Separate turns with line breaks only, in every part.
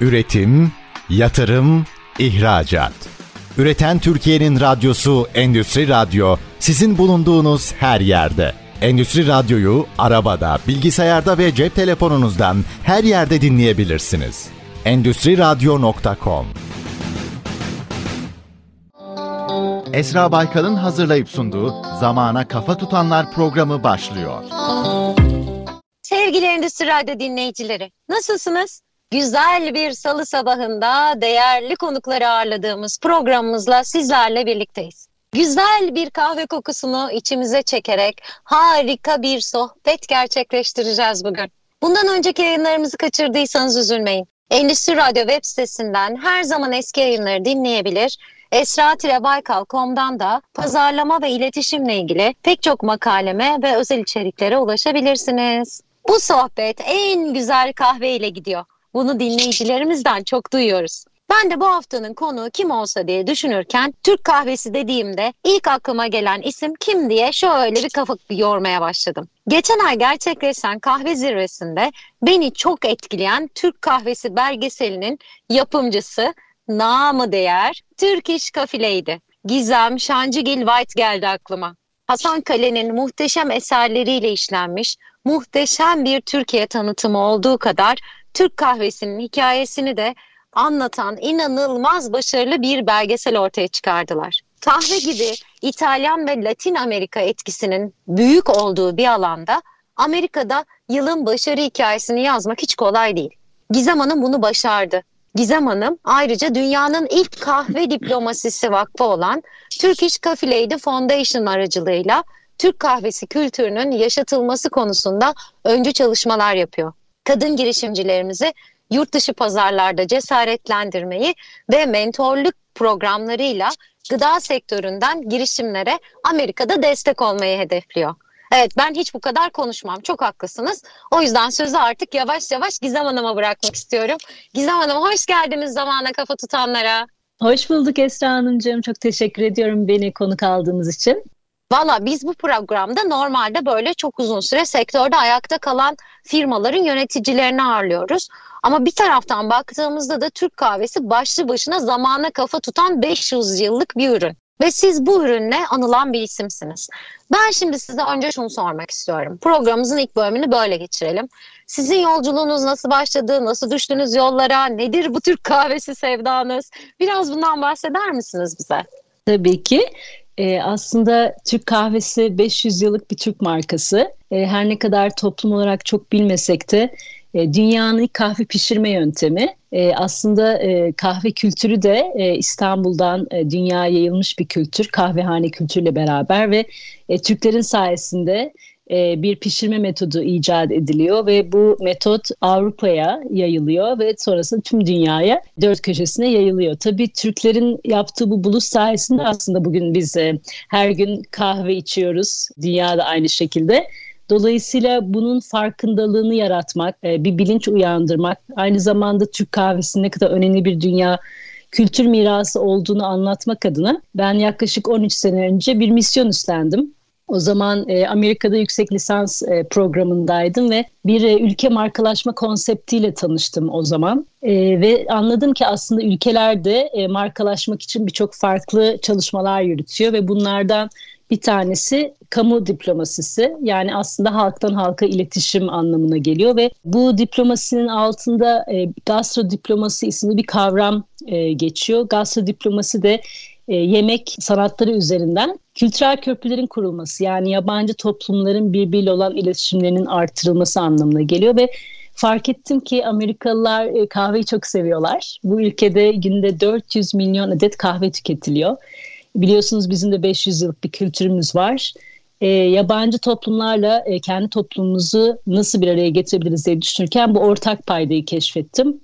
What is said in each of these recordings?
Üretim, yatırım, ihracat. Üreten Türkiye'nin radyosu Endüstri Radyo sizin bulunduğunuz her yerde. Endüstri Radyo'yu arabada, bilgisayarda ve cep telefonunuzdan her yerde dinleyebilirsiniz. Endüstri Radyo.com Esra Baykal'ın hazırlayıp sunduğu Zamana Kafa Tutanlar programı başlıyor.
Sevgili Endüstri Radyo dinleyicileri, nasılsınız? Güzel bir salı sabahında değerli konukları ağırladığımız programımızla sizlerle birlikteyiz. Güzel bir kahve kokusunu içimize çekerek harika bir sohbet gerçekleştireceğiz bugün. Bundan önceki yayınlarımızı kaçırdıysanız üzülmeyin. Endüstri Radyo web sitesinden her zaman eski yayınları dinleyebilir. Esra-Baykal.com'dan da pazarlama ve iletişimle ilgili pek çok makaleme ve özel içeriklere ulaşabilirsiniz. Bu sohbet en güzel kahve ile gidiyor. Bunu dinleyicilerimizden çok duyuyoruz. Ben de bu haftanın konuğu kim olsa diye düşünürken Türk kahvesi dediğimde ilk aklıma gelen isim kim diye şöyle bir kafa yormaya başladım. Geçen ay gerçekleşen kahve zirvesinde beni çok etkileyen Türk kahvesi belgeselinin yapımcısı namı değer Türk İş Kafile'ydi. Gizem Şancıgil White geldi aklıma. Hasan Kale'nin muhteşem eserleriyle işlenmiş, muhteşem bir Türkiye tanıtımı olduğu kadar Türk kahvesinin hikayesini de anlatan inanılmaz başarılı bir belgesel ortaya çıkardılar. Kahve gibi İtalyan ve Latin Amerika etkisinin büyük olduğu bir alanda Amerika'da yılın başarı hikayesini yazmak hiç kolay değil. Gizem Hanım bunu başardı. Gizem Hanım ayrıca dünyanın ilk kahve diplomasisi vakfı olan Turkish Coffee Lady Foundation aracılığıyla Türk kahvesi kültürünün yaşatılması konusunda öncü çalışmalar yapıyor kadın girişimcilerimizi yurt dışı pazarlarda cesaretlendirmeyi ve mentorluk programlarıyla gıda sektöründen girişimlere Amerika'da destek olmayı hedefliyor. Evet ben hiç bu kadar konuşmam. Çok haklısınız. O yüzden sözü artık yavaş yavaş Gizem Hanım'a bırakmak istiyorum. Gizem Hanım hoş geldiniz zamana kafa tutanlara.
Hoş bulduk Esra Hanımcığım. Çok teşekkür ediyorum beni konuk aldığınız için.
Valla biz bu programda normalde böyle çok uzun süre sektörde ayakta kalan firmaların yöneticilerini ağırlıyoruz. Ama bir taraftan baktığımızda da Türk kahvesi başlı başına zamana kafa tutan 500 yıllık bir ürün. Ve siz bu ürünle anılan bir isimsiniz. Ben şimdi size önce şunu sormak istiyorum. Programımızın ilk bölümünü böyle geçirelim. Sizin yolculuğunuz nasıl başladı? Nasıl düştünüz yollara? Nedir bu Türk kahvesi sevdanız? Biraz bundan bahseder misiniz bize?
Tabii ki. E, aslında Türk kahvesi 500 yıllık bir Türk markası. E, her ne kadar toplum olarak çok bilmesek de e, dünyanın kahve pişirme yöntemi. E, aslında e, kahve kültürü de e, İstanbul'dan e, dünyaya yayılmış bir kültür, kahvehane kültürüyle beraber ve e, Türklerin sayesinde e, bir pişirme metodu icat ediliyor ve bu metot Avrupa'ya yayılıyor ve sonrasında tüm dünyaya dört köşesine yayılıyor. Tabii Türklerin yaptığı bu buluş sayesinde aslında bugün biz e, her gün kahve içiyoruz. Dünyada aynı şekilde. Dolayısıyla bunun farkındalığını yaratmak, e, bir bilinç uyandırmak, aynı zamanda Türk kahvesinin ne kadar önemli bir dünya kültür mirası olduğunu anlatmak adına ben yaklaşık 13 sene önce bir misyon üstlendim. O zaman e, Amerika'da yüksek lisans e, programındaydım ve bir e, ülke markalaşma konseptiyle tanıştım o zaman. E, ve anladım ki aslında ülkelerde e, markalaşmak için birçok farklı çalışmalar yürütüyor ve bunlardan bir tanesi kamu diplomasisi yani aslında halktan halka iletişim anlamına geliyor ve bu diplomasinin altında e, gastro diplomasi isimli bir kavram e, geçiyor. Gastro diplomasi de e, yemek sanatları üzerinden kültürel köprülerin kurulması yani yabancı toplumların birbiriyle olan iletişimlerinin artırılması anlamına geliyor ve fark ettim ki Amerikalılar e, kahveyi çok seviyorlar. Bu ülkede günde 400 milyon adet kahve tüketiliyor. Biliyorsunuz bizim de 500 yıllık bir kültürümüz var. E, yabancı toplumlarla e, kendi toplumumuzu nasıl bir araya getirebiliriz diye düşünürken bu ortak paydayı keşfettim.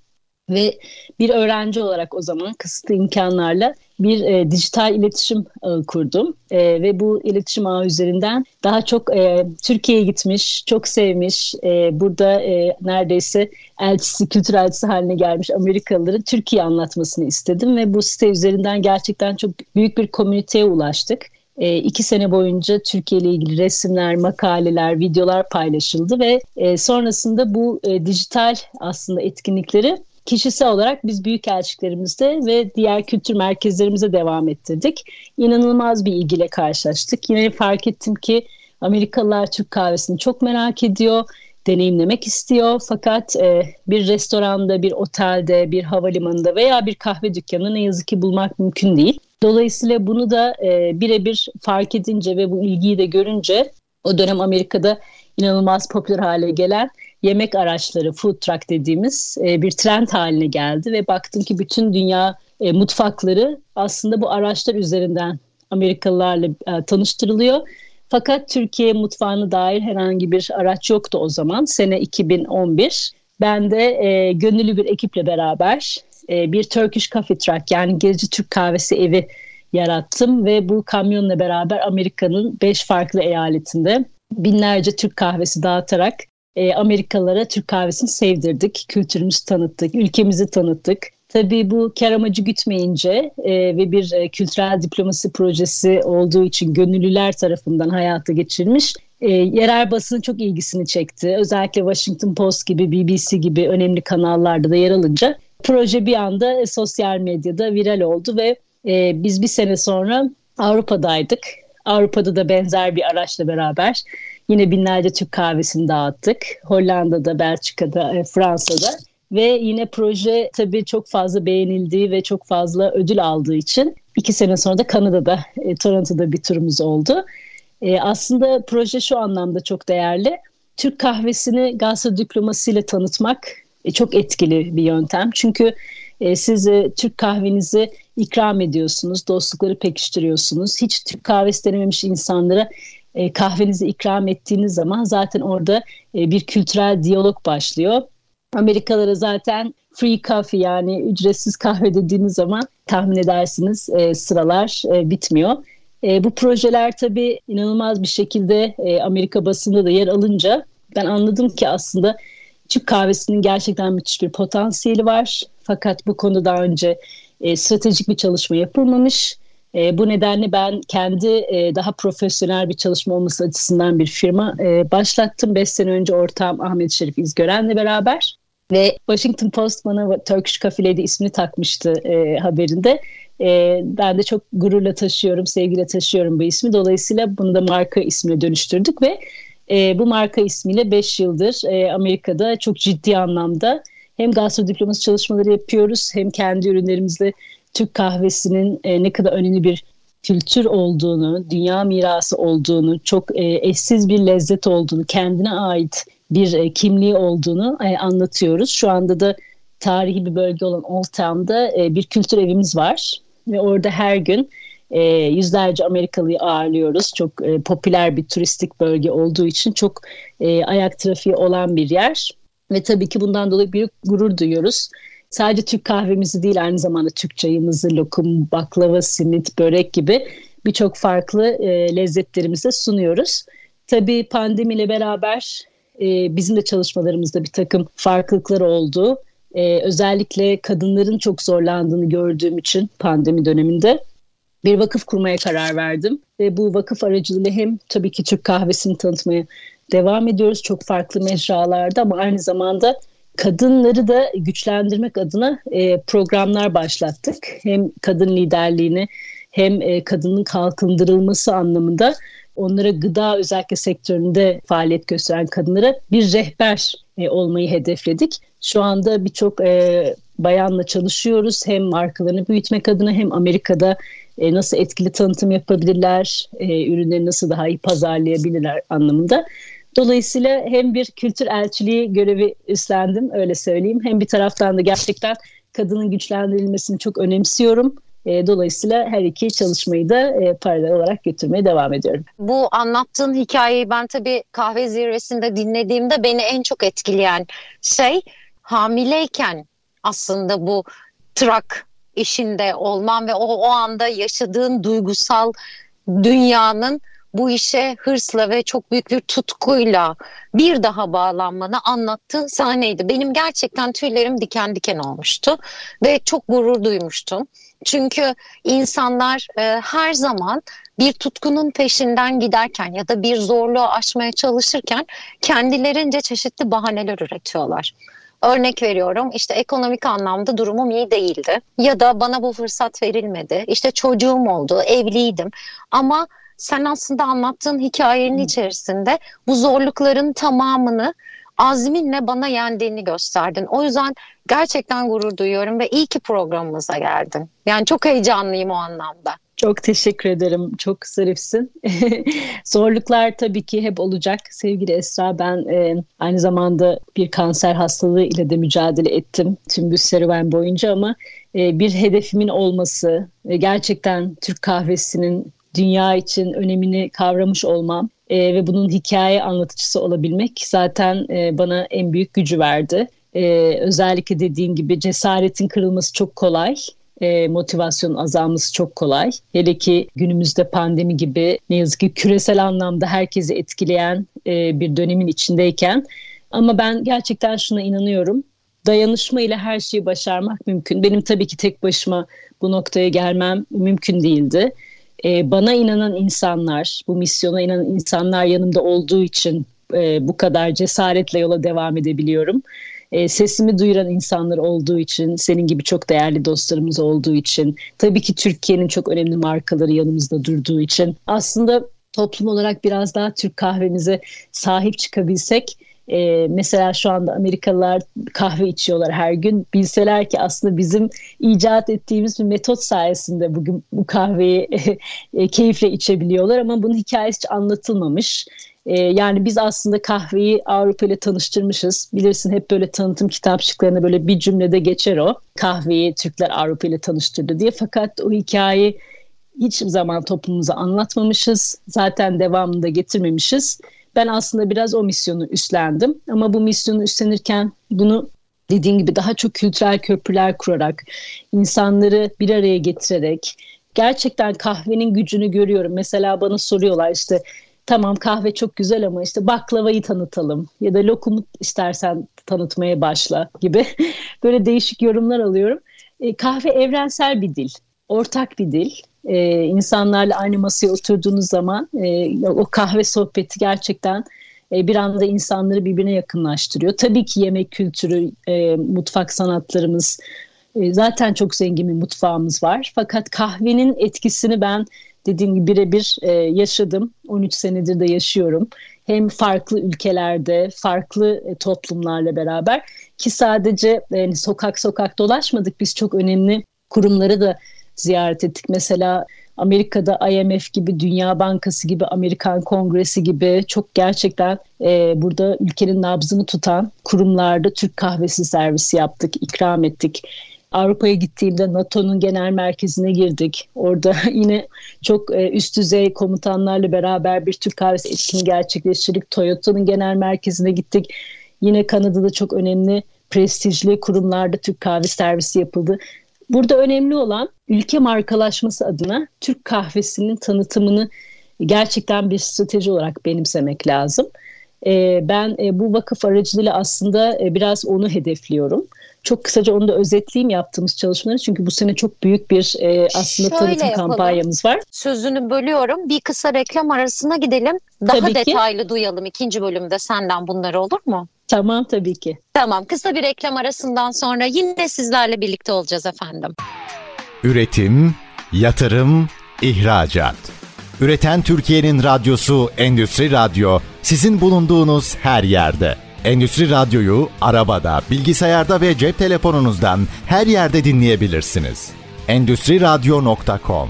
Ve bir öğrenci olarak o zaman kısıtlı imkanlarla bir e, dijital iletişim ağı kurdum. E, ve bu iletişim ağı üzerinden daha çok e, Türkiye'ye gitmiş, çok sevmiş, e, burada e, neredeyse elçisi, kültür elçisi haline gelmiş Amerikalıların Türkiye anlatmasını istedim. Ve bu site üzerinden gerçekten çok büyük bir komüniteye ulaştık. E, iki sene boyunca Türkiye ile ilgili resimler, makaleler, videolar paylaşıldı. Ve e, sonrasında bu e, dijital aslında etkinlikleri kişisel olarak biz büyük elçiklerimizde ve diğer kültür merkezlerimize devam ettirdik. İnanılmaz bir ilgiyle karşılaştık. Yine fark ettim ki Amerikalılar Türk kahvesini çok merak ediyor, deneyimlemek istiyor. Fakat e, bir restoranda, bir otelde, bir havalimanında veya bir kahve dükkanında ne yazık ki bulmak mümkün değil. Dolayısıyla bunu da e, birebir fark edince ve bu ilgiyi de görünce o dönem Amerika'da inanılmaz popüler hale gelen yemek araçları, food truck dediğimiz e, bir trend haline geldi ve baktım ki bütün dünya e, mutfakları aslında bu araçlar üzerinden Amerikalılarla e, tanıştırılıyor. Fakat Türkiye mutfağına dair herhangi bir araç yoktu o zaman. Sene 2011. Ben de e, gönüllü bir ekiple beraber e, bir Turkish Coffee Truck yani Gezi Türk Kahvesi evi yarattım ve bu kamyonla beraber Amerika'nın beş farklı eyaletinde binlerce Türk kahvesi dağıtarak e, Amerikalılara Türk kahvesini sevdirdik, kültürümüzü tanıttık, ülkemizi tanıttık. Tabii bu kar amacı gütmeyince e, ve bir e, kültürel diplomasi projesi olduğu için gönüllüler tarafından hayata geçirilmiş e, yerel basının çok ilgisini çekti. Özellikle Washington Post gibi, BBC gibi önemli kanallarda da yer alınca proje bir anda e, sosyal medyada viral oldu ve e, biz bir sene sonra Avrupa'daydık. Avrupa'da da benzer bir araçla beraber yine binlerce Türk kahvesini dağıttık. Hollanda'da, Belçika'da, e, Fransa'da ve yine proje tabii çok fazla beğenildiği ve çok fazla ödül aldığı için iki sene sonra da Kanada'da, e, Toronto'da bir turumuz oldu. E, aslında proje şu anlamda çok değerli. Türk kahvesini gastro diplomasiyle tanıtmak e, çok etkili bir yöntem. Çünkü e, siz e, Türk kahvenizi ikram ediyorsunuz, dostlukları pekiştiriyorsunuz. Hiç Türk kahvesi denememiş insanlara e, kahvenizi ikram ettiğiniz zaman zaten orada e, bir kültürel diyalog başlıyor. Amerikalılara zaten free coffee yani ücretsiz kahve dediğiniz zaman tahmin edersiniz e, sıralar e, bitmiyor. E, bu projeler tabii inanılmaz bir şekilde e, Amerika basında da yer alınca ben anladım ki aslında Türk kahvesinin gerçekten müthiş bir potansiyeli var. Fakat bu konuda daha önce e, stratejik bir çalışma yapılmamış. E, bu nedenle ben kendi e, daha profesyonel bir çalışma olması açısından bir firma e, başlattım. Beş sene önce ortağım Ahmet Şerif İzgören'le beraber. Ve Washington Post bana Turkish Coffee Lady ismini takmıştı e, haberinde. E, ben de çok gururla taşıyorum, sevgiyle taşıyorum bu ismi. Dolayısıyla bunu da marka ismine dönüştürdük ve e, bu marka ismiyle 5 yıldır e, Amerika'da çok ciddi anlamda hem gastro diploması çalışmaları yapıyoruz hem kendi ürünlerimizle Türk kahvesinin e, ne kadar önemli bir kültür olduğunu, dünya mirası olduğunu, çok e, eşsiz bir lezzet olduğunu, kendine ait bir e, kimliği olduğunu e, anlatıyoruz. Şu anda da tarihi bir bölge olan Old Town'da e, bir kültür evimiz var ve orada her gün e, yüzlerce Amerikalıyı ağırlıyoruz. Çok e, popüler bir turistik bölge olduğu için çok e, ayak trafiği olan bir yer ve tabii ki bundan dolayı büyük gurur duyuyoruz. Sadece Türk kahvemizi değil aynı zamanda Türk çayımızı, lokum, baklava, simit, börek gibi birçok farklı e, lezzetlerimizi sunuyoruz. Tabii pandemiyle beraber e, bizim de çalışmalarımızda bir takım farklılıklar oldu. E, özellikle kadınların çok zorlandığını gördüğüm için pandemi döneminde bir vakıf kurmaya karar verdim. Ve bu vakıf aracılığıyla hem tabii ki Türk kahvesini tanıtmaya devam ediyoruz çok farklı mecralarda ama aynı zamanda kadınları da güçlendirmek adına e, programlar başlattık. Hem kadın liderliğini hem e, kadının kalkındırılması anlamında onlara gıda özellikle sektöründe faaliyet gösteren kadınlara bir rehber e, olmayı hedefledik. Şu anda birçok e, bayanla çalışıyoruz. Hem markalarını büyütmek adına hem Amerika'da e, nasıl etkili tanıtım yapabilirler, e, ürünleri nasıl daha iyi pazarlayabilirler anlamında. Dolayısıyla hem bir kültür elçiliği görevi üstlendim öyle söyleyeyim. Hem bir taraftan da gerçekten kadının güçlendirilmesini çok önemsiyorum. E, dolayısıyla her iki çalışmayı da e, paralel olarak götürmeye devam ediyorum.
Bu anlattığın hikayeyi ben tabii kahve zirvesinde dinlediğimde beni en çok etkileyen şey hamileyken aslında bu trak işinde olman ve o, o anda yaşadığın duygusal dünyanın bu işe hırsla ve çok büyük bir tutkuyla bir daha bağlanmanı anlattığın sahneydi. Benim gerçekten tüylerim diken diken olmuştu ve çok gurur duymuştum. Çünkü insanlar e, her zaman bir tutkunun peşinden giderken ya da bir zorluğu aşmaya çalışırken kendilerince çeşitli bahaneler üretiyorlar. Örnek veriyorum işte ekonomik anlamda durumum iyi değildi ya da bana bu fırsat verilmedi. İşte çocuğum oldu, evliydim ama sen aslında anlattığın hikayenin içerisinde bu zorlukların tamamını azminle bana yendiğini gösterdin. O yüzden gerçekten gurur duyuyorum ve iyi ki programımıza geldin. Yani çok heyecanlıyım o anlamda.
Çok teşekkür ederim. Çok zarifsin. Zorluklar tabii ki hep olacak. Sevgili Esra ben e, aynı zamanda bir kanser hastalığı ile de mücadele ettim tüm bu serüven boyunca ama e, bir hedefimin olması, e, gerçekten Türk kahvesinin dünya için önemini kavramış olmam e, ve bunun hikaye anlatıcısı olabilmek zaten e, bana en büyük gücü verdi. E, özellikle dediğin gibi cesaretin kırılması çok kolay e, motivasyonun azalması çok kolay. Hele ki günümüzde pandemi gibi ne yazık ki küresel anlamda herkesi etkileyen e, bir dönemin içindeyken. Ama ben gerçekten şuna inanıyorum. Dayanışma ile her şeyi başarmak mümkün. Benim tabii ki tek başıma bu noktaya gelmem mümkün değildi. E, bana inanan insanlar, bu misyona inanan insanlar yanımda olduğu için e, bu kadar cesaretle yola devam edebiliyorum. E, sesimi duyuran insanlar olduğu için, senin gibi çok değerli dostlarımız olduğu için, tabii ki Türkiye'nin çok önemli markaları yanımızda durduğu için. Aslında toplum olarak biraz daha Türk kahvemize sahip çıkabilsek ee, mesela şu anda Amerikalılar kahve içiyorlar her gün. Bilseler ki aslında bizim icat ettiğimiz bir metot sayesinde bugün bu kahveyi e, keyifle içebiliyorlar ama bunun hikayesi hiç anlatılmamış. E, yani biz aslında kahveyi Avrupa ile tanıştırmışız. Bilirsin hep böyle tanıtım kitapçıklarında böyle bir cümlede geçer o. Kahveyi Türkler Avrupa ile tanıştırdı diye. Fakat o hikayeyi hiç zaman toplumumuza anlatmamışız. Zaten devamında getirmemişiz. Ben aslında biraz o misyonu üstlendim. Ama bu misyonu üstlenirken bunu dediğim gibi daha çok kültürel köprüler kurarak, insanları bir araya getirerek, gerçekten kahvenin gücünü görüyorum. Mesela bana soruyorlar işte tamam kahve çok güzel ama işte baklavayı tanıtalım ya da lokumu istersen tanıtmaya başla gibi böyle değişik yorumlar alıyorum. E, kahve evrensel bir dil, ortak bir dil. E, insanlarla aynı masaya oturduğunuz zaman e, o kahve sohbeti gerçekten e, bir anda insanları birbirine yakınlaştırıyor. Tabii ki yemek kültürü, e, mutfak sanatlarımız e, zaten çok zengin bir mutfağımız var. Fakat kahvenin etkisini ben dediğim gibi birebir e, yaşadım. 13 senedir de yaşıyorum. Hem farklı ülkelerde, farklı e, toplumlarla beraber ki sadece e, sokak sokak dolaşmadık. Biz çok önemli kurumları da ziyaret ettik. Mesela Amerika'da IMF gibi, Dünya Bankası gibi, Amerikan Kongresi gibi çok gerçekten e, burada ülkenin nabzını tutan kurumlarda Türk kahvesi servisi yaptık, ikram ettik. Avrupa'ya gittiğimde NATO'nun genel merkezine girdik. Orada yine çok e, üst düzey komutanlarla beraber bir Türk kahvesi etkinliği gerçekleştirdik. Toyota'nın genel merkezine gittik. Yine Kanada'da çok önemli prestijli kurumlarda Türk kahve servisi yapıldı. Burada önemli olan ülke markalaşması adına Türk kahvesinin tanıtımını gerçekten bir strateji olarak benimsemek lazım. E, ben e, bu vakıf aracılığıyla aslında e, biraz onu hedefliyorum. Çok kısaca onu da özetleyeyim yaptığımız çalışmaları çünkü bu sene çok büyük bir e, aslında Şöyle tanıtım yapalım. kampanyamız var.
Sözünü bölüyorum. Bir kısa reklam arasına gidelim. Daha tabii detaylı ki. duyalım ikinci bölümde senden bunları olur mu?
Tamam tabii ki.
Tamam kısa bir reklam arasından sonra yine sizlerle birlikte olacağız efendim.
Üretim, yatırım, ihracat. Üreten Türkiye'nin radyosu Endüstri Radyo sizin bulunduğunuz her yerde. Endüstri Radyo'yu arabada, bilgisayarda ve cep telefonunuzdan her yerde dinleyebilirsiniz. Endüstri Radyo.com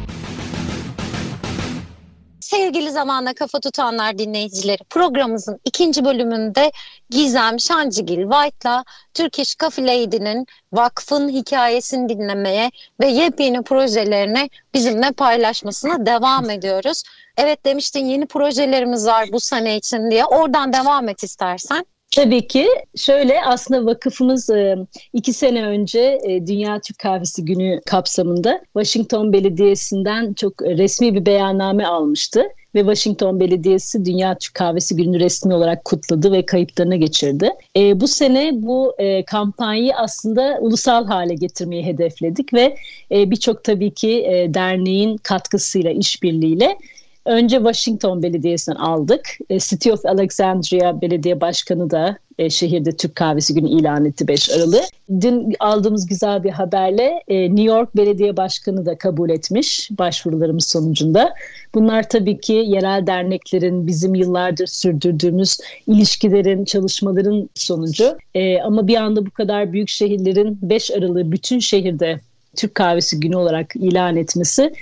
Sevgili zamana kafa tutanlar dinleyicileri programımızın ikinci bölümünde Gizem Şancıgil White'la Turkish Coffee Lady'nin vakfın hikayesini dinlemeye ve yepyeni projelerini bizimle paylaşmasına devam ediyoruz. Evet demiştin yeni projelerimiz var bu sene için diye oradan devam et istersen.
Tabii ki şöyle aslında vakıfımız e, iki sene önce e, Dünya Türk Kahvesi Günü kapsamında Washington Belediyesi'nden çok resmi bir beyanname almıştı ve Washington Belediyesi Dünya Türk Kahvesi Günü resmi olarak kutladı ve kayıtlarına geçirdi. E, bu sene bu e, kampanyayı aslında ulusal hale getirmeyi hedefledik ve e, birçok tabii ki e, derneğin katkısıyla, işbirliğiyle Önce Washington Belediyesi'nden aldık. E, City of Alexandria Belediye Başkanı da e, şehirde Türk Kahvesi Günü ilan etti 5 Aralık. Dün aldığımız güzel bir haberle e, New York Belediye Başkanı da kabul etmiş başvurularımız sonucunda. Bunlar tabii ki yerel derneklerin bizim yıllardır sürdürdüğümüz ilişkilerin, çalışmaların sonucu. Ama bir anda bu kadar büyük şehirlerin 5 Aralık'ı bütün şehirde Türk Kahvesi Günü olarak ilan etmesi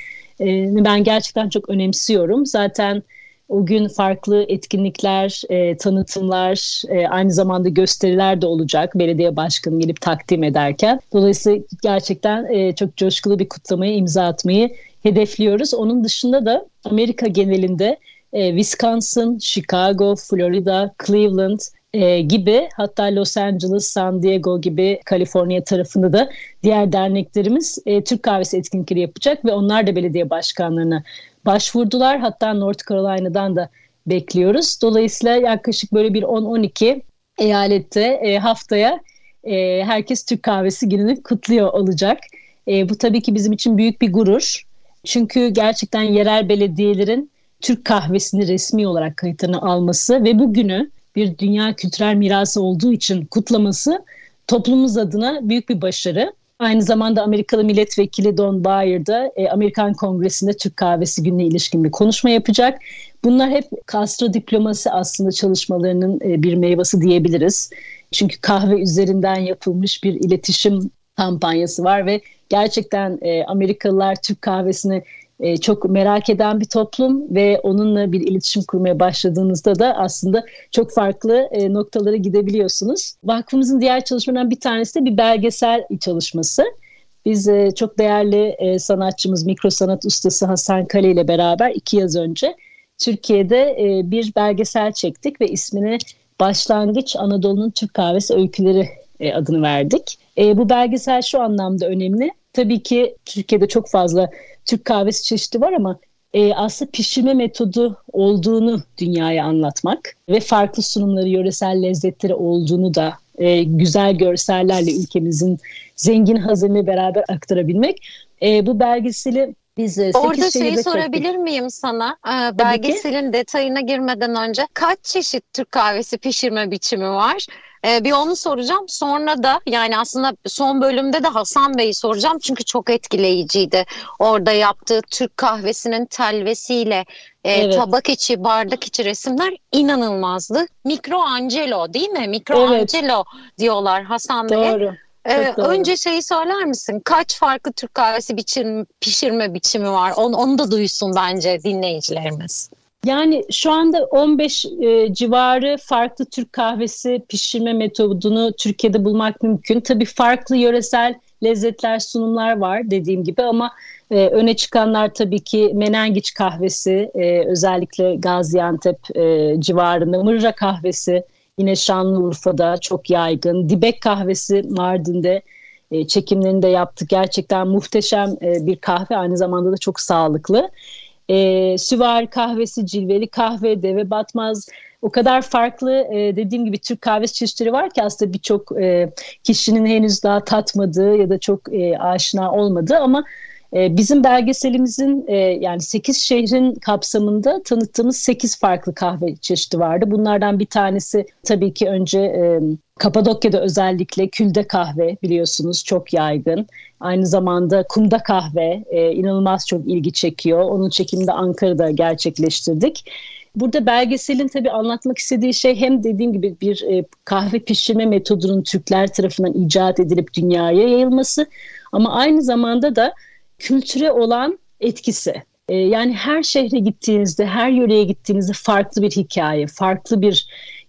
ben gerçekten çok önemsiyorum. Zaten o gün farklı etkinlikler, e, tanıtımlar, e, aynı zamanda gösteriler de olacak belediye başkanı gelip takdim ederken. Dolayısıyla gerçekten e, çok coşkulu bir kutlamayı imza atmayı hedefliyoruz. Onun dışında da Amerika genelinde e, Wisconsin, Chicago, Florida, Cleveland, e, gibi hatta Los Angeles, San Diego gibi Kaliforniya tarafında da diğer derneklerimiz e, Türk kahvesi etkinlikleri yapacak ve onlar da belediye başkanlarına başvurdular. Hatta North Carolina'dan da bekliyoruz. Dolayısıyla yaklaşık böyle bir 10-12 eyalette e, haftaya e, herkes Türk kahvesi gününü kutluyor olacak. E, bu tabii ki bizim için büyük bir gurur. Çünkü gerçekten yerel belediyelerin Türk kahvesini resmi olarak kayıtlarına alması ve bu günü bir dünya kültürel mirası olduğu için kutlaması toplumumuz adına büyük bir başarı. Aynı zamanda Amerikalı milletvekili Don Bayer da e, Amerikan Kongresi'nde Türk kahvesi gününe ilişkin bir konuşma yapacak. Bunlar hep Castro diplomasi aslında çalışmalarının e, bir meyvesi diyebiliriz. Çünkü kahve üzerinden yapılmış bir iletişim kampanyası var ve gerçekten e, Amerikalılar Türk kahvesini e, çok merak eden bir toplum ve onunla bir iletişim kurmaya başladığınızda da aslında çok farklı e, noktalara gidebiliyorsunuz. Vakfımızın diğer çalışmalarından bir tanesi de bir belgesel çalışması. Biz e, çok değerli e, sanatçımız, mikro sanat ustası Hasan Kale ile beraber iki yaz önce Türkiye'de e, bir belgesel çektik ve ismini Başlangıç Anadolu'nun Türk Kahvesi Öyküleri e, adını verdik. E, bu belgesel şu anlamda önemli. Tabii ki Türkiye'de çok fazla Türk kahvesi çeşidi var ama e, aslında pişirme metodu olduğunu dünyaya anlatmak ve farklı sunumları, yöresel lezzetleri olduğunu da e, güzel görsellerle ülkemizin zengin hazırlığı beraber aktarabilmek. E, bu belgeseli biz
e, Orada şeyi sorabilir çektik. miyim sana? Ee, belgeselin detayına girmeden önce kaç çeşit Türk kahvesi pişirme biçimi var? Ee, bir onu soracağım. Sonra da yani aslında son bölümde de Hasan Bey'i soracağım. Çünkü çok etkileyiciydi. Orada yaptığı Türk kahvesinin telvesiyle e, evet. tabak içi, bardak içi resimler inanılmazdı. Mikro Angelo değil mi? Mikro evet. Angelo diyorlar Hasan Bey'e. Doğru. Ee, önce şeyi söyler misin? Kaç farklı Türk kahvesi biçim, pişirme biçimi var? Onu, onu da duysun bence dinleyicilerimiz.
Yani şu anda 15 e, civarı farklı Türk kahvesi pişirme metodunu Türkiye'de bulmak mümkün. Tabii farklı yöresel lezzetler, sunumlar var dediğim gibi ama e, öne çıkanlar tabii ki menengiç kahvesi, e, özellikle Gaziantep e, civarında, Mırra kahvesi yine Şanlıurfa'da çok yaygın, Dibek kahvesi Mardin'de e, çekimlerini de yaptık. Gerçekten muhteşem e, bir kahve aynı zamanda da çok sağlıklı e, süvar kahvesi, cilveli kahve, deve batmaz. O kadar farklı e, dediğim gibi Türk kahvesi çeşitleri var ki aslında birçok e, kişinin henüz daha tatmadığı ya da çok e, aşina olmadığı ama bizim belgeselimizin e, yani 8 şehrin kapsamında tanıttığımız 8 farklı kahve çeşidi vardı. Bunlardan bir tanesi tabii ki önce e, Kapadokya'da özellikle külde kahve biliyorsunuz çok yaygın. Aynı zamanda kumda kahve e, inanılmaz çok ilgi çekiyor. Onun çekimini de Ankara'da gerçekleştirdik. Burada belgeselin tabii anlatmak istediği şey hem dediğim gibi bir kahve pişirme metodunun Türkler tarafından icat edilip dünyaya yayılması ama aynı zamanda da kültüre olan etkisi. E, yani her şehre gittiğinizde, her yöreye gittiğinizde farklı bir hikaye, farklı bir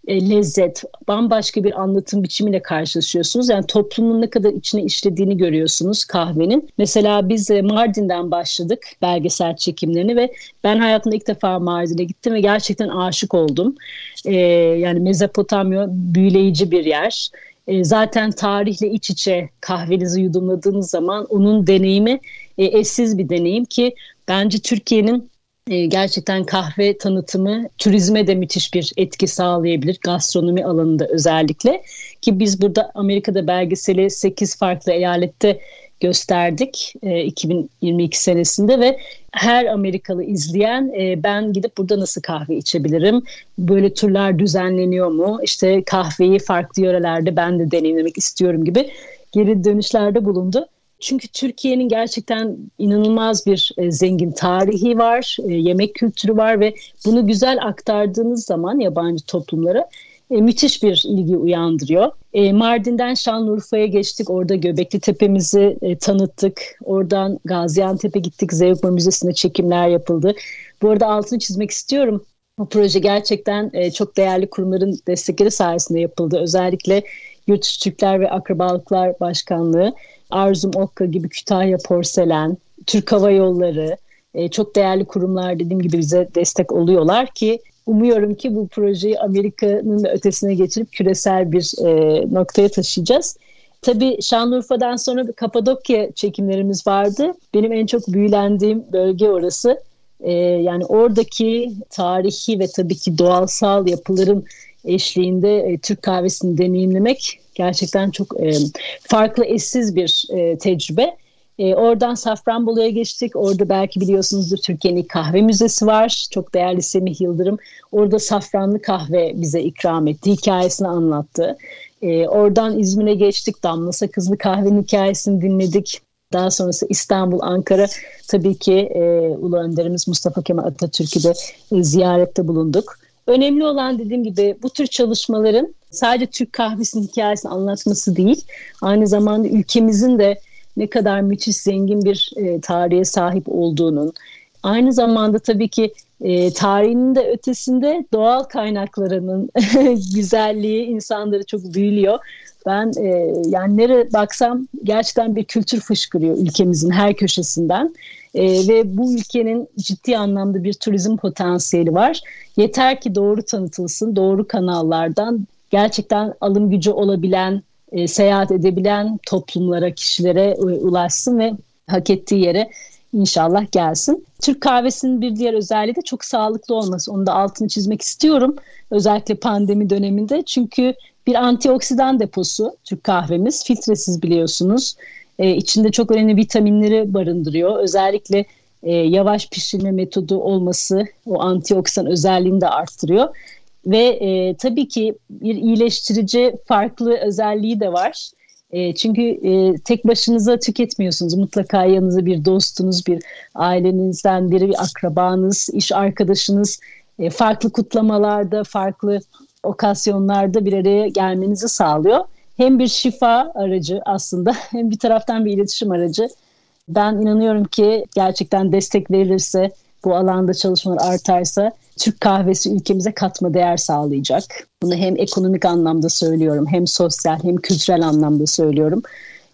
e, lezzet, bambaşka bir anlatım biçimiyle karşılaşıyorsunuz. Yani toplumun ne kadar içine işlediğini görüyorsunuz kahvenin. Mesela biz e, Mardin'den başladık belgesel çekimlerini ve ben hayatımda ilk defa Mardin'e gittim ve gerçekten aşık oldum. E, yani Mezopotamya büyüleyici bir yer. E, zaten tarihle iç içe kahvenizi yudumladığınız zaman onun deneyimi e, eşsiz bir deneyim ki bence Türkiye'nin e, gerçekten kahve tanıtımı turizme de müthiş bir etki sağlayabilir. Gastronomi alanında özellikle ki biz burada Amerika'da belgeseli 8 farklı eyalette gösterdik e, 2022 senesinde ve her Amerikalı izleyen e, ben gidip burada nasıl kahve içebilirim? Böyle turlar düzenleniyor mu? İşte kahveyi farklı yörelerde ben de deneyimlemek istiyorum gibi geri dönüşlerde bulundu. Çünkü Türkiye'nin gerçekten inanılmaz bir e, zengin tarihi var, e, yemek kültürü var ve bunu güzel aktardığınız zaman yabancı toplumlara e, müthiş bir ilgi uyandırıyor. Mardin'den Şanlıurfa'ya geçtik. Orada Göbekli Tepe'mizi tanıttık. Oradan Gaziantep'e gittik. Zeugma Müzesi'nde çekimler yapıldı. Bu arada altını çizmek istiyorum. Bu proje gerçekten çok değerli kurumların destekleri sayesinde yapıldı. Özellikle Yurt Türkler ve Akrabalıklar Başkanlığı, Arzum Okka gibi Kütahya Porselen, Türk Hava Yolları, e, çok değerli kurumlar dediğim gibi bize destek oluyorlar ki umuyorum ki bu projeyi Amerika'nın ötesine geçirip küresel bir e, noktaya taşıyacağız. Tabii Şanlıurfa'dan sonra Kapadokya çekimlerimiz vardı. Benim en çok büyülendiğim bölge orası. Ee, yani oradaki tarihi ve tabii ki doğalsal yapıların eşliğinde e, Türk kahvesini deneyimlemek gerçekten çok e, farklı, eşsiz bir e, tecrübe. E, oradan Safranbolu'ya geçtik. Orada belki biliyorsunuzdur Türkiye'nin kahve müzesi var. Çok değerli Semih Yıldırım. Orada safranlı kahve bize ikram etti. Hikayesini anlattı. E, oradan İzmir'e geçtik. Damla Sakızlı kahvenin hikayesini dinledik. Daha sonrası İstanbul, Ankara tabii ki e, Ulu Önderimiz Mustafa Kemal Atatürk'ü de e, ziyarette bulunduk. Önemli olan dediğim gibi bu tür çalışmaların sadece Türk kahvesinin hikayesini anlatması değil, aynı zamanda ülkemizin de ne kadar müthiş zengin bir e, tarihe sahip olduğunun, aynı zamanda tabii ki e, tarihinin de ötesinde doğal kaynaklarının güzelliği insanları çok büyülüyor. Ben e, yani nereye baksam gerçekten bir kültür fışkırıyor ülkemizin her köşesinden. E, ve bu ülkenin ciddi anlamda bir turizm potansiyeli var. Yeter ki doğru tanıtılsın, doğru kanallardan gerçekten alım gücü olabilen e, seyahat edebilen toplumlara, kişilere ulaşsın ve hak ettiği yere inşallah gelsin. Türk kahvesinin bir diğer özelliği de çok sağlıklı olması. Onu da altını çizmek istiyorum. Özellikle pandemi döneminde. Çünkü bir antioksidan deposu Türk kahvemiz. Filtresiz biliyorsunuz. Ee, içinde çok önemli vitaminleri barındırıyor. Özellikle e, yavaş pişirme metodu olması o antioksidan özelliğini de arttırıyor. Ve e, tabii ki bir iyileştirici farklı özelliği de var. E, çünkü e, tek başınıza tüketmiyorsunuz. Mutlaka yanınıza bir dostunuz, bir ailenizden biri, bir akrabanız, iş arkadaşınız e, farklı kutlamalarda, farklı okasyonlarda bir araya gelmenizi sağlıyor. Hem bir şifa aracı aslında hem bir taraftan bir iletişim aracı. Ben inanıyorum ki gerçekten destek verilirse, bu alanda çalışmalar artarsa Türk kahvesi ülkemize katma değer sağlayacak. Bunu hem ekonomik anlamda söylüyorum, hem sosyal hem kültürel anlamda söylüyorum.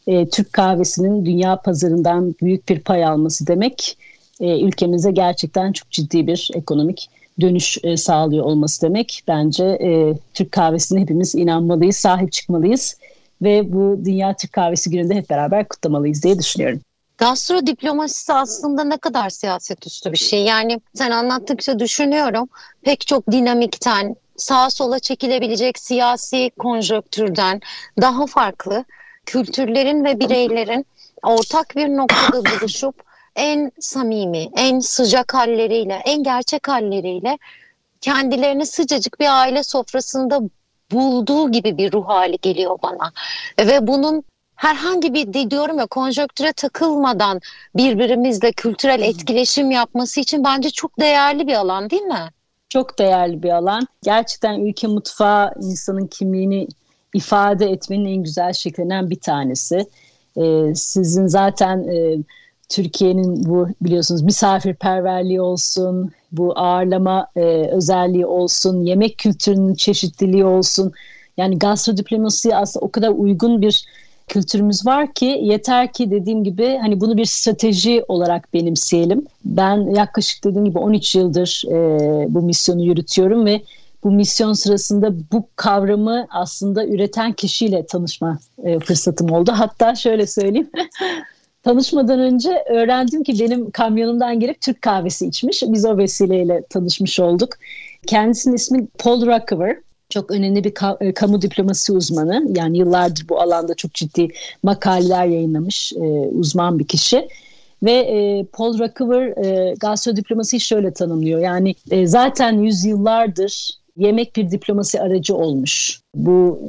E, Türk kahvesinin dünya pazarından büyük bir pay alması demek e, ülkemize gerçekten çok ciddi bir ekonomik dönüş e, sağlıyor olması demek. Bence e, Türk kahvesine hepimiz inanmalıyız, sahip çıkmalıyız ve bu Dünya Türk Kahvesi Günü'nde hep beraber kutlamalıyız diye düşünüyorum.
Gastro diplomasisi aslında ne kadar siyaset üstü bir şey. Yani sen anlattıkça düşünüyorum pek çok dinamikten, sağa sola çekilebilecek siyasi konjöktürden daha farklı kültürlerin ve bireylerin ortak bir noktada buluşup en samimi, en sıcak halleriyle, en gerçek halleriyle kendilerini sıcacık bir aile sofrasında bulduğu gibi bir ruh hali geliyor bana. Ve bunun herhangi bir diyorum ya konjöktüre takılmadan birbirimizle kültürel etkileşim yapması için bence çok değerli bir alan değil mi?
Çok değerli bir alan. Gerçekten ülke mutfağı insanın kimliğini ifade etmenin en güzel şeklinden bir tanesi. Ee, sizin zaten e, Türkiye'nin bu biliyorsunuz misafirperverliği olsun, bu ağırlama e, özelliği olsun, yemek kültürünün çeşitliliği olsun. Yani gastrodiplomasi aslında o kadar uygun bir kültürümüz var ki yeter ki dediğim gibi hani bunu bir strateji olarak benimseyelim. Ben yaklaşık dediğim gibi 13 yıldır e, bu misyonu yürütüyorum ve bu misyon sırasında bu kavramı aslında üreten kişiyle tanışma e, fırsatım oldu. Hatta şöyle söyleyeyim. Tanışmadan önce öğrendim ki benim kamyonumdan gelip Türk kahvesi içmiş. Biz o vesileyle tanışmış olduk. Kendisinin ismi Paul Rockever. çok önemli bir ka- kamu diplomasi uzmanı. Yani yıllardır bu alanda çok ciddi makaleler yayınlamış e, uzman bir kişi. Ve e, Paul Rockever e, gastrodiplomasiyi şöyle tanımlıyor. Yani e, zaten yüzyıllardır yemek bir diplomasi aracı olmuş. Bu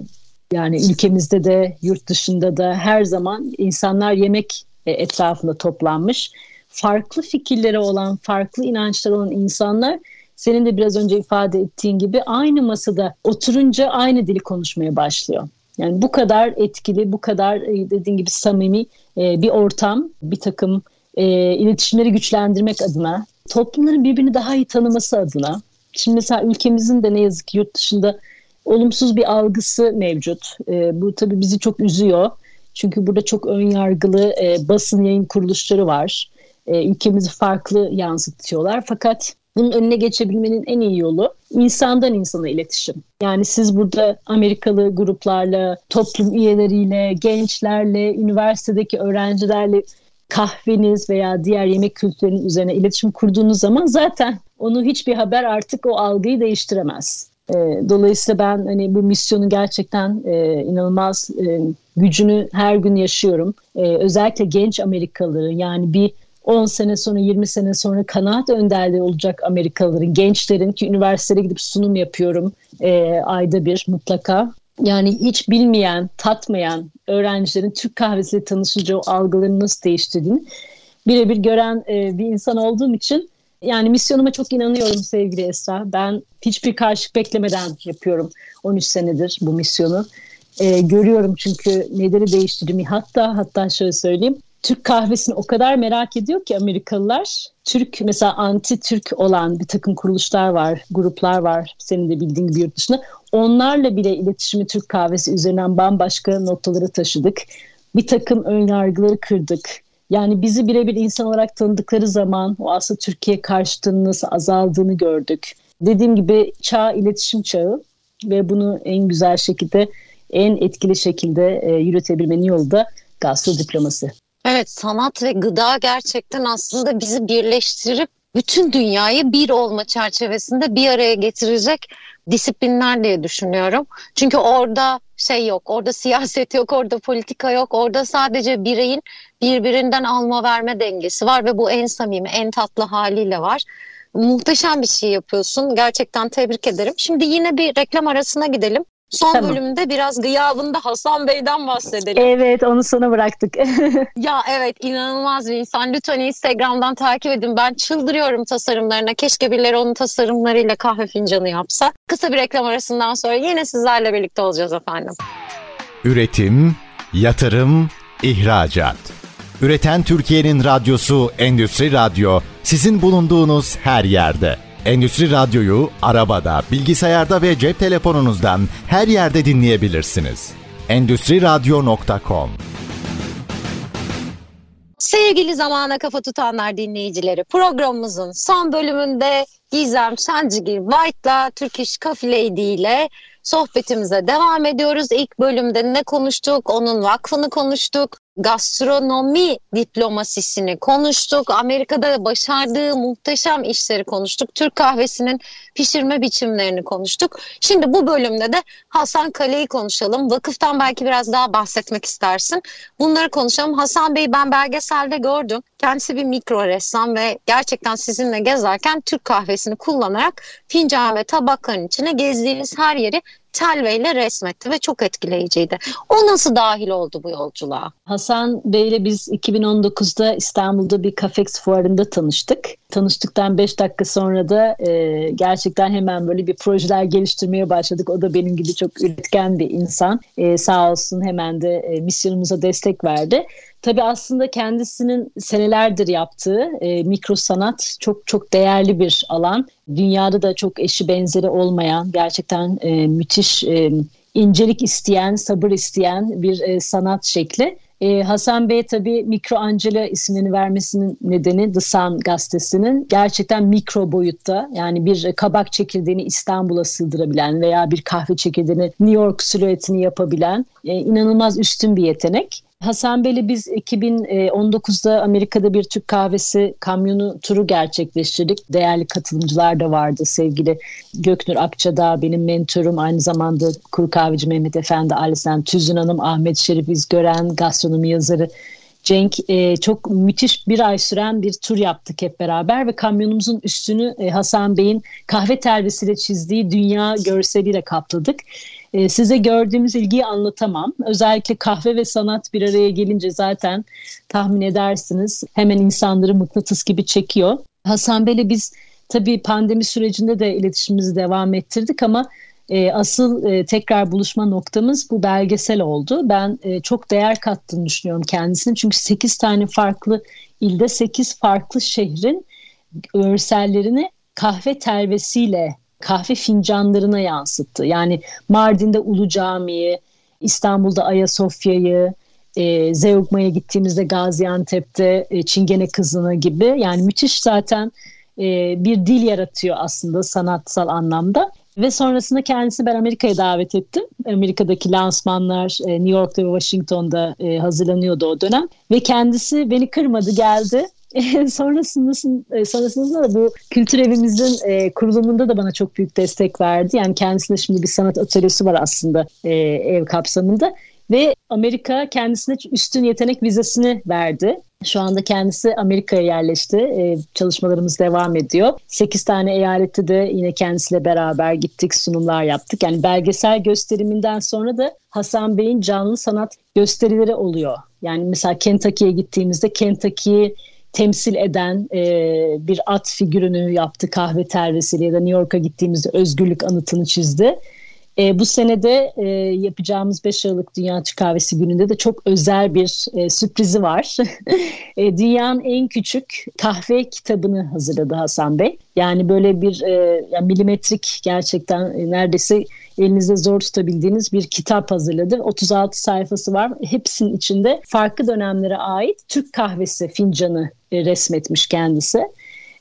yani ülkemizde de yurt dışında da her zaman insanlar yemek e, etrafında toplanmış. Farklı fikirleri olan, farklı inançları olan insanlar senin de biraz önce ifade ettiğin gibi aynı masada oturunca aynı dili konuşmaya başlıyor. Yani bu kadar etkili, bu kadar e, dediğin gibi samimi e, bir ortam, bir takım iletişimleri güçlendirmek adına, toplumların birbirini daha iyi tanıması adına. Şimdi mesela ülkemizin de ne yazık ki yurt dışında olumsuz bir algısı mevcut. Bu tabii bizi çok üzüyor. Çünkü burada çok ön yargılı e, basın yayın kuruluşları var. E, ülkemizi farklı yansıtıyorlar. Fakat bunun önüne geçebilmenin en iyi yolu insandan insana iletişim. Yani siz burada Amerikalı gruplarla, toplum üyeleriyle, gençlerle, üniversitedeki öğrencilerle kahveniz veya diğer yemek kültürlerinin üzerine iletişim kurduğunuz zaman zaten onu hiçbir haber artık o algıyı değiştiremez. E, dolayısıyla ben hani bu misyonu gerçekten e, inanılmaz e, gücünü her gün yaşıyorum. E, özellikle genç Amerikalıları yani bir 10 sene sonra 20 sene sonra kanaat önderliği olacak Amerikalıların, gençlerin ki üniversiteye gidip sunum yapıyorum e, ayda bir mutlaka. Yani hiç bilmeyen, tatmayan öğrencilerin Türk kahvesiyle tanışınca o algıların nasıl değiştirdiğini birebir gören e, bir insan olduğum için yani misyonuma çok inanıyorum sevgili Esra. Ben hiçbir karşılık beklemeden yapıyorum 13 senedir bu misyonu. E, görüyorum çünkü neleri değiştirdiğimi hatta hatta şöyle söyleyeyim Türk kahvesini o kadar merak ediyor ki Amerikalılar. Türk mesela anti Türk olan bir takım kuruluşlar var, gruplar var senin de bildiğin gibi yurt dışında. Onlarla bile iletişimi Türk kahvesi üzerinden bambaşka noktalara taşıdık. Bir takım ön yargıları kırdık. Yani bizi birebir insan olarak tanıdıkları zaman o aslında Türkiye karşıtının nasıl azaldığını gördük. Dediğim gibi çağ iletişim çağı ve bunu en güzel şekilde, en etkili şekilde e, yürütebilmenin yolu da gastro diplomasi.
Evet sanat ve gıda gerçekten aslında bizi birleştirip bütün dünyayı bir olma çerçevesinde bir araya getirecek disiplinler diye düşünüyorum. Çünkü orada şey yok, orada siyaset yok, orada politika yok. Orada sadece bireyin birbirinden alma verme dengesi var ve bu en samimi, en tatlı haliyle var. Muhteşem bir şey yapıyorsun. Gerçekten tebrik ederim. Şimdi yine bir reklam arasına gidelim. Son tamam. bölümde biraz gıyabında Hasan Bey'den bahsedelim.
Evet onu sona bıraktık.
ya evet inanılmaz bir insan. Lütfen Instagram'dan takip edin. Ben çıldırıyorum tasarımlarına. Keşke birileri onun tasarımlarıyla kahve fincanı yapsa. Kısa bir reklam arasından sonra yine sizlerle birlikte olacağız efendim.
Üretim, yatırım, ihracat. Üreten Türkiye'nin radyosu Endüstri Radyo sizin bulunduğunuz her yerde. Endüstri Radyo'yu arabada, bilgisayarda ve cep telefonunuzdan her yerde dinleyebilirsiniz. Endüstri Radyo.com
Sevgili zamana kafa tutanlar dinleyicileri programımızın son bölümünde Gizem Şencigil White'la Turkish Coffee Lady ile sohbetimize devam ediyoruz. İlk bölümde ne konuştuk? Onun vakfını konuştuk gastronomi diplomasisini konuştuk. Amerika'da başardığı muhteşem işleri konuştuk. Türk kahvesinin pişirme biçimlerini konuştuk. Şimdi bu bölümde de Hasan Kale'yi konuşalım. Vakıftan belki biraz daha bahsetmek istersin. Bunları konuşalım. Hasan Bey ben belgeselde gördüm. Kendisi bir mikro ressam ve gerçekten sizinle gezerken Türk kahvesini kullanarak fincan ve tabakların içine gezdiğiniz her yeri telveyle resmetti ve çok etkileyiciydi. O nasıl dahil oldu bu yolculuğa?
Hasan Bey ile biz 2019'da İstanbul'da bir Kafex fuarında tanıştık. Tanıştıktan 5 dakika sonra da e, gerçekten hemen böyle bir projeler geliştirmeye başladık. O da benim gibi çok üretken bir insan. E, sağ olsun hemen de e, misyonumuza destek verdi. Tabii aslında kendisinin senelerdir yaptığı e, mikro sanat çok çok değerli bir alan. Dünyada da çok eşi benzeri olmayan gerçekten e, müthiş e, incelik isteyen, sabır isteyen bir e, sanat şekli. Ee, Hasan Bey tabii Mikro Angela ismini vermesinin nedeni The Sun gazetesinin gerçekten mikro boyutta yani bir kabak çekirdeğini İstanbul'a sığdırabilen veya bir kahve çekirdeğini New York silüetini yapabilen e, inanılmaz üstün bir yetenek. Hasan Bey'le biz 2019'da Amerika'da bir Türk kahvesi kamyonu turu gerçekleştirdik. Değerli katılımcılar da vardı sevgili Göknur Akçadağ benim mentorum aynı zamanda kuru kahveci Mehmet Efendi, Alisen Tüzün Hanım, Ahmet Şerif İzgören, gastronomi yazarı Cenk e, çok müthiş bir ay süren bir tur yaptık hep beraber ve kamyonumuzun üstünü e, Hasan Bey'in kahve terbisiyle çizdiği dünya görseliyle kapladık. E, size gördüğümüz ilgiyi anlatamam. Özellikle kahve ve sanat bir araya gelince zaten tahmin edersiniz hemen insanları mıknatıs gibi çekiyor. Hasan Bey'le biz tabii pandemi sürecinde de iletişimimizi devam ettirdik ama e, asıl e, tekrar buluşma noktamız bu belgesel oldu. Ben e, çok değer kattığını düşünüyorum kendisinin. Çünkü 8 tane farklı ilde 8 farklı şehrin görsellerini kahve telvesiyle kahve fincanlarına yansıttı. Yani Mardin'de Ulu Cami'yi, İstanbul'da Ayasofya'yı, e, Zeugma'ya gittiğimizde Gaziantep'te e, Çingene Kızı'nı gibi yani müthiş zaten e, bir dil yaratıyor aslında sanatsal anlamda. Ve sonrasında kendisi ben Amerika'ya davet ettim. Amerika'daki lansmanlar e, New York'ta ve Washington'da e, hazırlanıyordu o dönem. Ve kendisi beni kırmadı geldi. E, sonrasında, sonrasında da bu kültür evimizin e, kurulumunda da bana çok büyük destek verdi. Yani kendisinde şimdi bir sanat atölyesi var aslında e, ev kapsamında ve Amerika kendisine üstün yetenek vizesini verdi. Şu anda kendisi Amerika'ya yerleşti. Ee, çalışmalarımız devam ediyor. 8 tane eyalette de yine kendisiyle beraber gittik, sunumlar yaptık. Yani belgesel gösteriminden sonra da Hasan Bey'in canlı sanat gösterileri oluyor. Yani mesela Kentucky'ye gittiğimizde Kentucky'yi temsil eden e, bir at figürünü yaptı kahve tervesiyle ya da New York'a gittiğimizde özgürlük anıtını çizdi. E, bu senede e, yapacağımız 5 Aralık Dünya Türk Kahvesi gününde de çok özel bir e, sürprizi var. e, dünyanın en küçük kahve kitabını hazırladı Hasan Bey. Yani böyle bir e, yani milimetrik gerçekten e, neredeyse elinizde zor tutabildiğiniz bir kitap hazırladı. 36 sayfası var. Hepsinin içinde farklı dönemlere ait Türk kahvesi fincanı e, resmetmiş kendisi.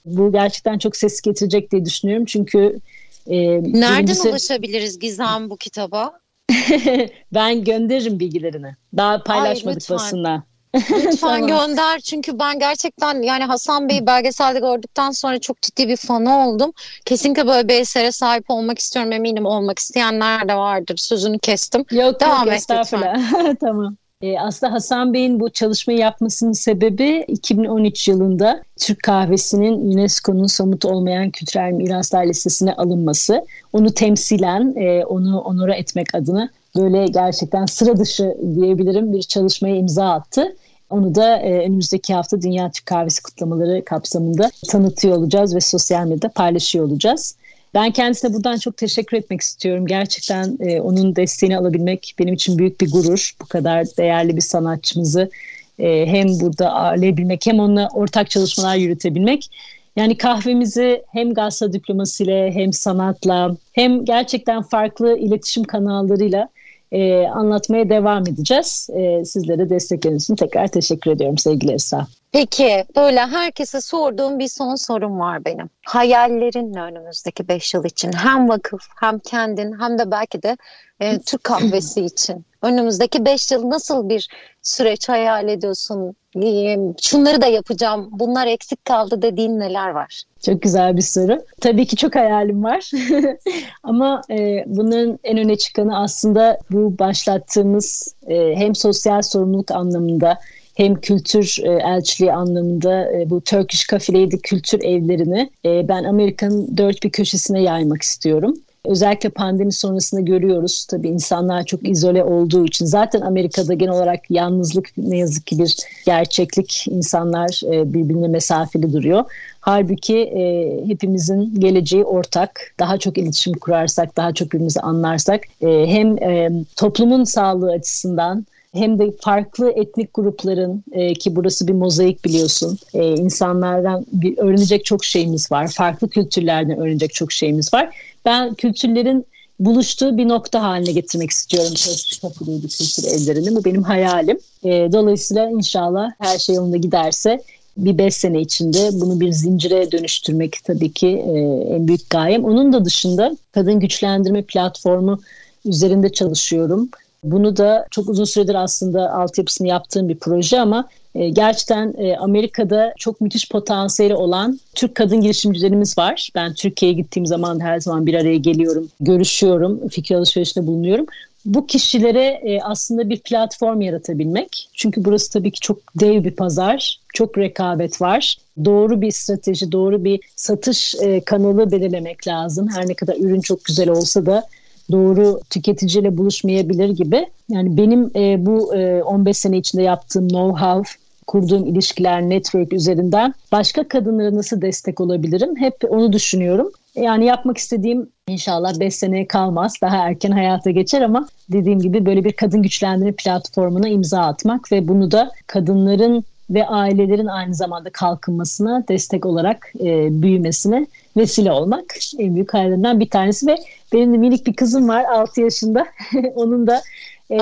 Bu gerçekten çok ses getirecek diye düşünüyorum. Çünkü
e, Nereden birincisi... ulaşabiliriz Gizem bu kitaba?
ben gönderirim bilgilerini. Daha paylaşmadık Ay, basında.
Lütfen tamam. gönder çünkü ben gerçekten yani Hasan Bey'i belgeselde gördükten sonra çok ciddi bir fanı oldum. Kesinlikle böyle bir esere sahip olmak istiyorum eminim olmak isteyenler de vardır. Sözünü kestim.
Yok Devam yok et estağfurullah. tamam. E, aslında Hasan Bey'in bu çalışmayı yapmasının sebebi 2013 yılında Türk kahvesinin UNESCO'nun somut olmayan kültürel miraslar listesine alınması. Onu temsilen, e, onu onura etmek adına böyle gerçekten sıra dışı diyebilirim bir çalışmaya imza attı. Onu da e, önümüzdeki hafta Dünya Türk Kahvesi kutlamaları kapsamında tanıtıyor olacağız ve sosyal medyada paylaşıyor olacağız. Ben kendisine buradan çok teşekkür etmek istiyorum. Gerçekten e, onun desteğini alabilmek benim için büyük bir gurur. Bu kadar değerli bir sanatçımızı e, hem burada ağırlayabilmek hem onunla ortak çalışmalar yürütebilmek. Yani kahvemizi hem gazete diplomasıyla hem sanatla hem gerçekten farklı iletişim kanallarıyla e, anlatmaya devam edeceğiz. E, sizlere destekleriniz için tekrar teşekkür ediyorum sevgili Esra.
Peki böyle herkese sorduğum bir son sorum var benim. Hayallerin önümüzdeki 5 yıl için hem vakıf hem kendin hem de belki de e, Türk kahvesi için önümüzdeki 5 yıl nasıl bir süreç hayal ediyorsun? E, şunları da yapacağım bunlar eksik kaldı dediğin neler var?
Çok güzel bir soru. Tabii ki çok hayalim var. Ama e, bunun en öne çıkanı aslında bu başlattığımız e, hem sosyal sorumluluk anlamında hem kültür e, elçiliği anlamında e, bu Turkish Cafe Lady kültür evlerini e, ben Amerika'nın dört bir köşesine yaymak istiyorum. Özellikle pandemi sonrasında görüyoruz tabii insanlar çok izole olduğu için zaten Amerika'da genel olarak yalnızlık ne yazık ki bir gerçeklik insanlar e, birbirine mesafeli duruyor. Halbuki e, hepimizin geleceği ortak. Daha çok iletişim kurarsak, daha çok birbirimizi anlarsak e, hem e, toplumun sağlığı açısından hem de farklı etnik grupların e, ki burası bir mozaik biliyorsun e, insanlardan bir öğrenecek çok şeyimiz var. Farklı kültürlerden öğrenecek çok şeyimiz var. Ben kültürlerin buluştuğu bir nokta haline getirmek istiyorum Köprülüydü kültür evlerini. Bu benim hayalim. E, dolayısıyla inşallah her şey yolunda giderse bir beş sene içinde bunu bir zincire dönüştürmek tabii ki e, en büyük gayem. Onun da dışında kadın güçlendirme platformu üzerinde çalışıyorum. Bunu da çok uzun süredir aslında altyapısını yaptığım bir proje ama e, gerçekten e, Amerika'da çok müthiş potansiyeli olan Türk kadın girişimcilerimiz var. Ben Türkiye'ye gittiğim zaman her zaman bir araya geliyorum, görüşüyorum, fikir alışverişinde bulunuyorum. Bu kişilere e, aslında bir platform yaratabilmek. Çünkü burası tabii ki çok dev bir pazar, çok rekabet var. Doğru bir strateji, doğru bir satış kanalı belirlemek lazım. Her ne kadar ürün çok güzel olsa da doğru tüketiciyle buluşmayabilir gibi. Yani benim e, bu e, 15 sene içinde yaptığım know-how, kurduğum ilişkiler, network üzerinden başka kadınlara nasıl destek olabilirim? Hep onu düşünüyorum. Yani yapmak istediğim inşallah 5 seneye kalmaz. Daha erken hayata geçer ama dediğim gibi böyle bir kadın güçlendirme platformuna imza atmak ve bunu da kadınların ve ailelerin aynı zamanda kalkınmasına destek olarak e, büyümesine vesile olmak en büyük hayallerinden bir tanesi ve benim de minik bir kızım var 6 yaşında. Onun da e,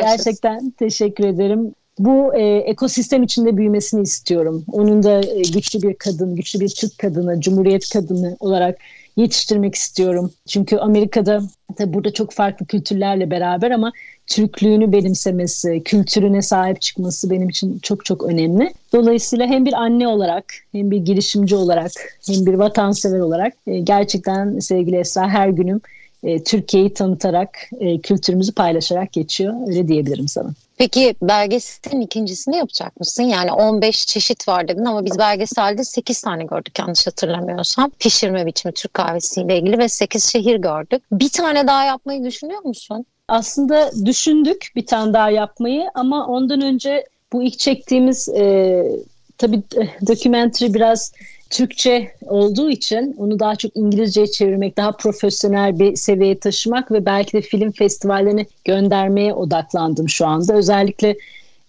gerçekten teşekkür ederim. Bu e, ekosistem içinde büyümesini istiyorum. Onun da e, güçlü bir kadın, güçlü bir Türk kadını, Cumhuriyet kadını olarak yetiştirmek istiyorum. Çünkü Amerika'da tabi burada çok farklı kültürlerle beraber ama Türklüğünü benimsemesi, kültürüne sahip çıkması benim için çok çok önemli. Dolayısıyla hem bir anne olarak, hem bir girişimci olarak, hem bir vatansever olarak e, gerçekten sevgili Esra her günüm e, Türkiye'yi tanıtarak, e, kültürümüzü paylaşarak geçiyor. Öyle diyebilirim sana.
Peki belgeselin ikincisini yapacak mısın? Yani 15 çeşit var dedin ama biz belgeselde 8 tane gördük yanlış hatırlamıyorsam. Pişirme biçimi Türk kahvesiyle ilgili ve 8 şehir gördük. Bir tane daha yapmayı düşünüyor musun?
Aslında düşündük bir tane daha yapmayı ama ondan önce bu ilk çektiğimiz e, tabii e, dokümenteri biraz Türkçe olduğu için onu daha çok İngilizceye çevirmek, daha profesyonel bir seviyeye taşımak ve belki de film festivallerine göndermeye odaklandım şu anda. Özellikle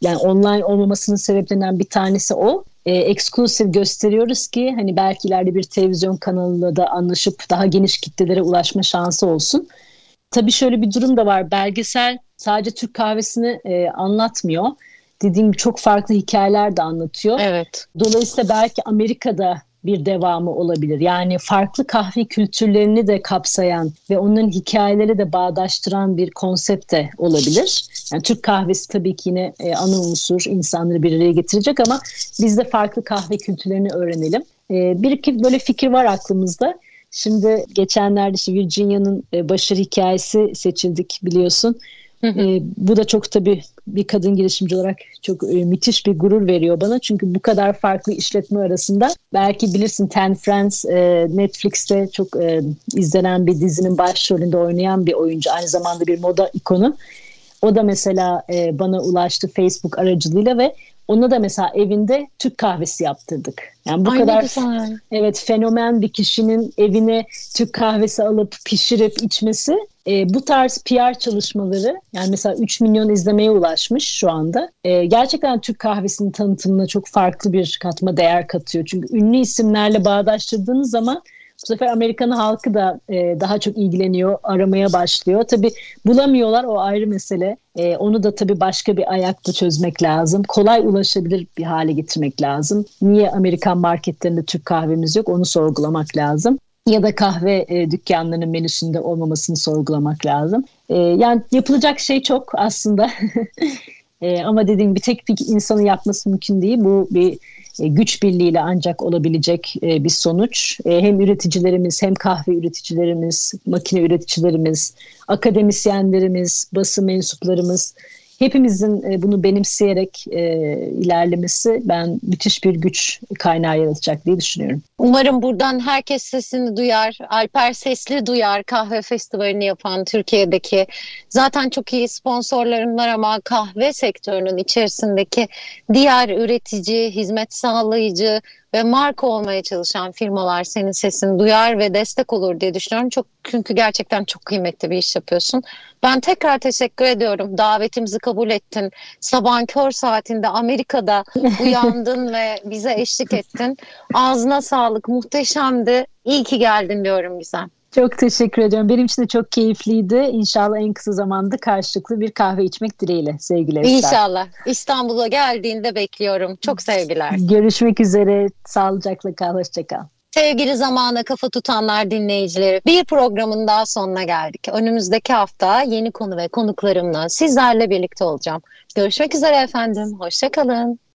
yani online olmamasının sebeplerinden bir tanesi o. E, exclusive gösteriyoruz ki hani belki ileride bir televizyon kanalıyla da anlaşıp daha geniş kitlelere ulaşma şansı olsun. Tabii şöyle bir durum da var. Belgesel sadece Türk kahvesini e, anlatmıyor. Dediğim gibi çok farklı hikayeler de anlatıyor.
Evet.
Dolayısıyla belki Amerika'da bir devamı olabilir. Yani farklı kahve kültürlerini de kapsayan ve onların hikayeleri de bağdaştıran bir konsept de olabilir. Yani Türk kahvesi tabii ki yine e, ana unsur insanları bir araya getirecek ama biz de farklı kahve kültürlerini öğrenelim. E, bir iki böyle fikir var aklımızda. Şimdi geçenlerde işte Virginia'nın e, başarı hikayesi seçildik biliyorsun. E, bu da çok tabii bir kadın girişimci olarak çok e, müthiş bir gurur veriyor bana. Çünkü bu kadar farklı işletme arasında belki bilirsin Ten Friends e, Netflix'te çok e, izlenen bir dizinin başrolünde oynayan bir oyuncu. Aynı zamanda bir moda ikonu. O da mesela e, bana ulaştı Facebook aracılığıyla ve ona da mesela evinde Türk kahvesi yaptırdık. Yani bu Ay kadar evet fenomen bir kişinin evine Türk kahvesi alıp pişirip içmesi e, bu tarz PR çalışmaları yani mesela 3 milyon izlemeye ulaşmış şu anda. E, gerçekten Türk kahvesinin tanıtımına çok farklı bir katma değer katıyor. Çünkü ünlü isimlerle bağdaştırdığınız zaman bu sefer Amerikan halkı da e, daha çok ilgileniyor, aramaya başlıyor. Tabii bulamıyorlar o ayrı mesele. E, onu da tabii başka bir ayakta çözmek lazım. Kolay ulaşabilir bir hale getirmek lazım. Niye Amerikan marketlerinde Türk kahvemiz yok onu sorgulamak lazım ya da kahve e, dükkanlarının menüsünde olmamasını sorgulamak lazım. E, yani yapılacak şey çok aslında. e, ama dediğim bir tek bir insanın yapması mümkün değil. Bu bir güç birliğiyle ancak olabilecek e, bir sonuç. E, hem üreticilerimiz hem kahve üreticilerimiz, makine üreticilerimiz, akademisyenlerimiz, basın mensuplarımız hepimizin e, bunu benimseyerek e, ilerlemesi ben müthiş bir güç kaynağı yaratacak diye düşünüyorum.
Umarım buradan herkes sesini duyar. Alper Sesli duyar kahve festivalini yapan Türkiye'deki. Zaten çok iyi sponsorlarım var ama kahve sektörünün içerisindeki diğer üretici, hizmet sağlayıcı, ve marka olmaya çalışan firmalar senin sesini duyar ve destek olur diye düşünüyorum. Çok çünkü gerçekten çok kıymetli bir iş yapıyorsun. Ben tekrar teşekkür ediyorum. Davetimizi kabul ettin. Sabahın kör saatinde Amerika'da uyandın ve bize eşlik ettin. Ağzına sağlık. Muhteşemdi. İyi ki geldin diyorum Gizem.
Çok teşekkür ediyorum. Benim için de çok keyifliydi. İnşallah en kısa zamanda karşılıklı bir kahve içmek dileğiyle sevgiler.
İnşallah. İstanbul'a geldiğinde bekliyorum. Çok sevgiler.
Görüşmek üzere. Sağlıcakla kal. Hoşçakal.
Sevgili zamana kafa tutanlar dinleyicileri bir programın daha sonuna geldik. Önümüzdeki hafta yeni konu ve konuklarımla sizlerle birlikte olacağım. Görüşmek üzere efendim. Hoşçakalın.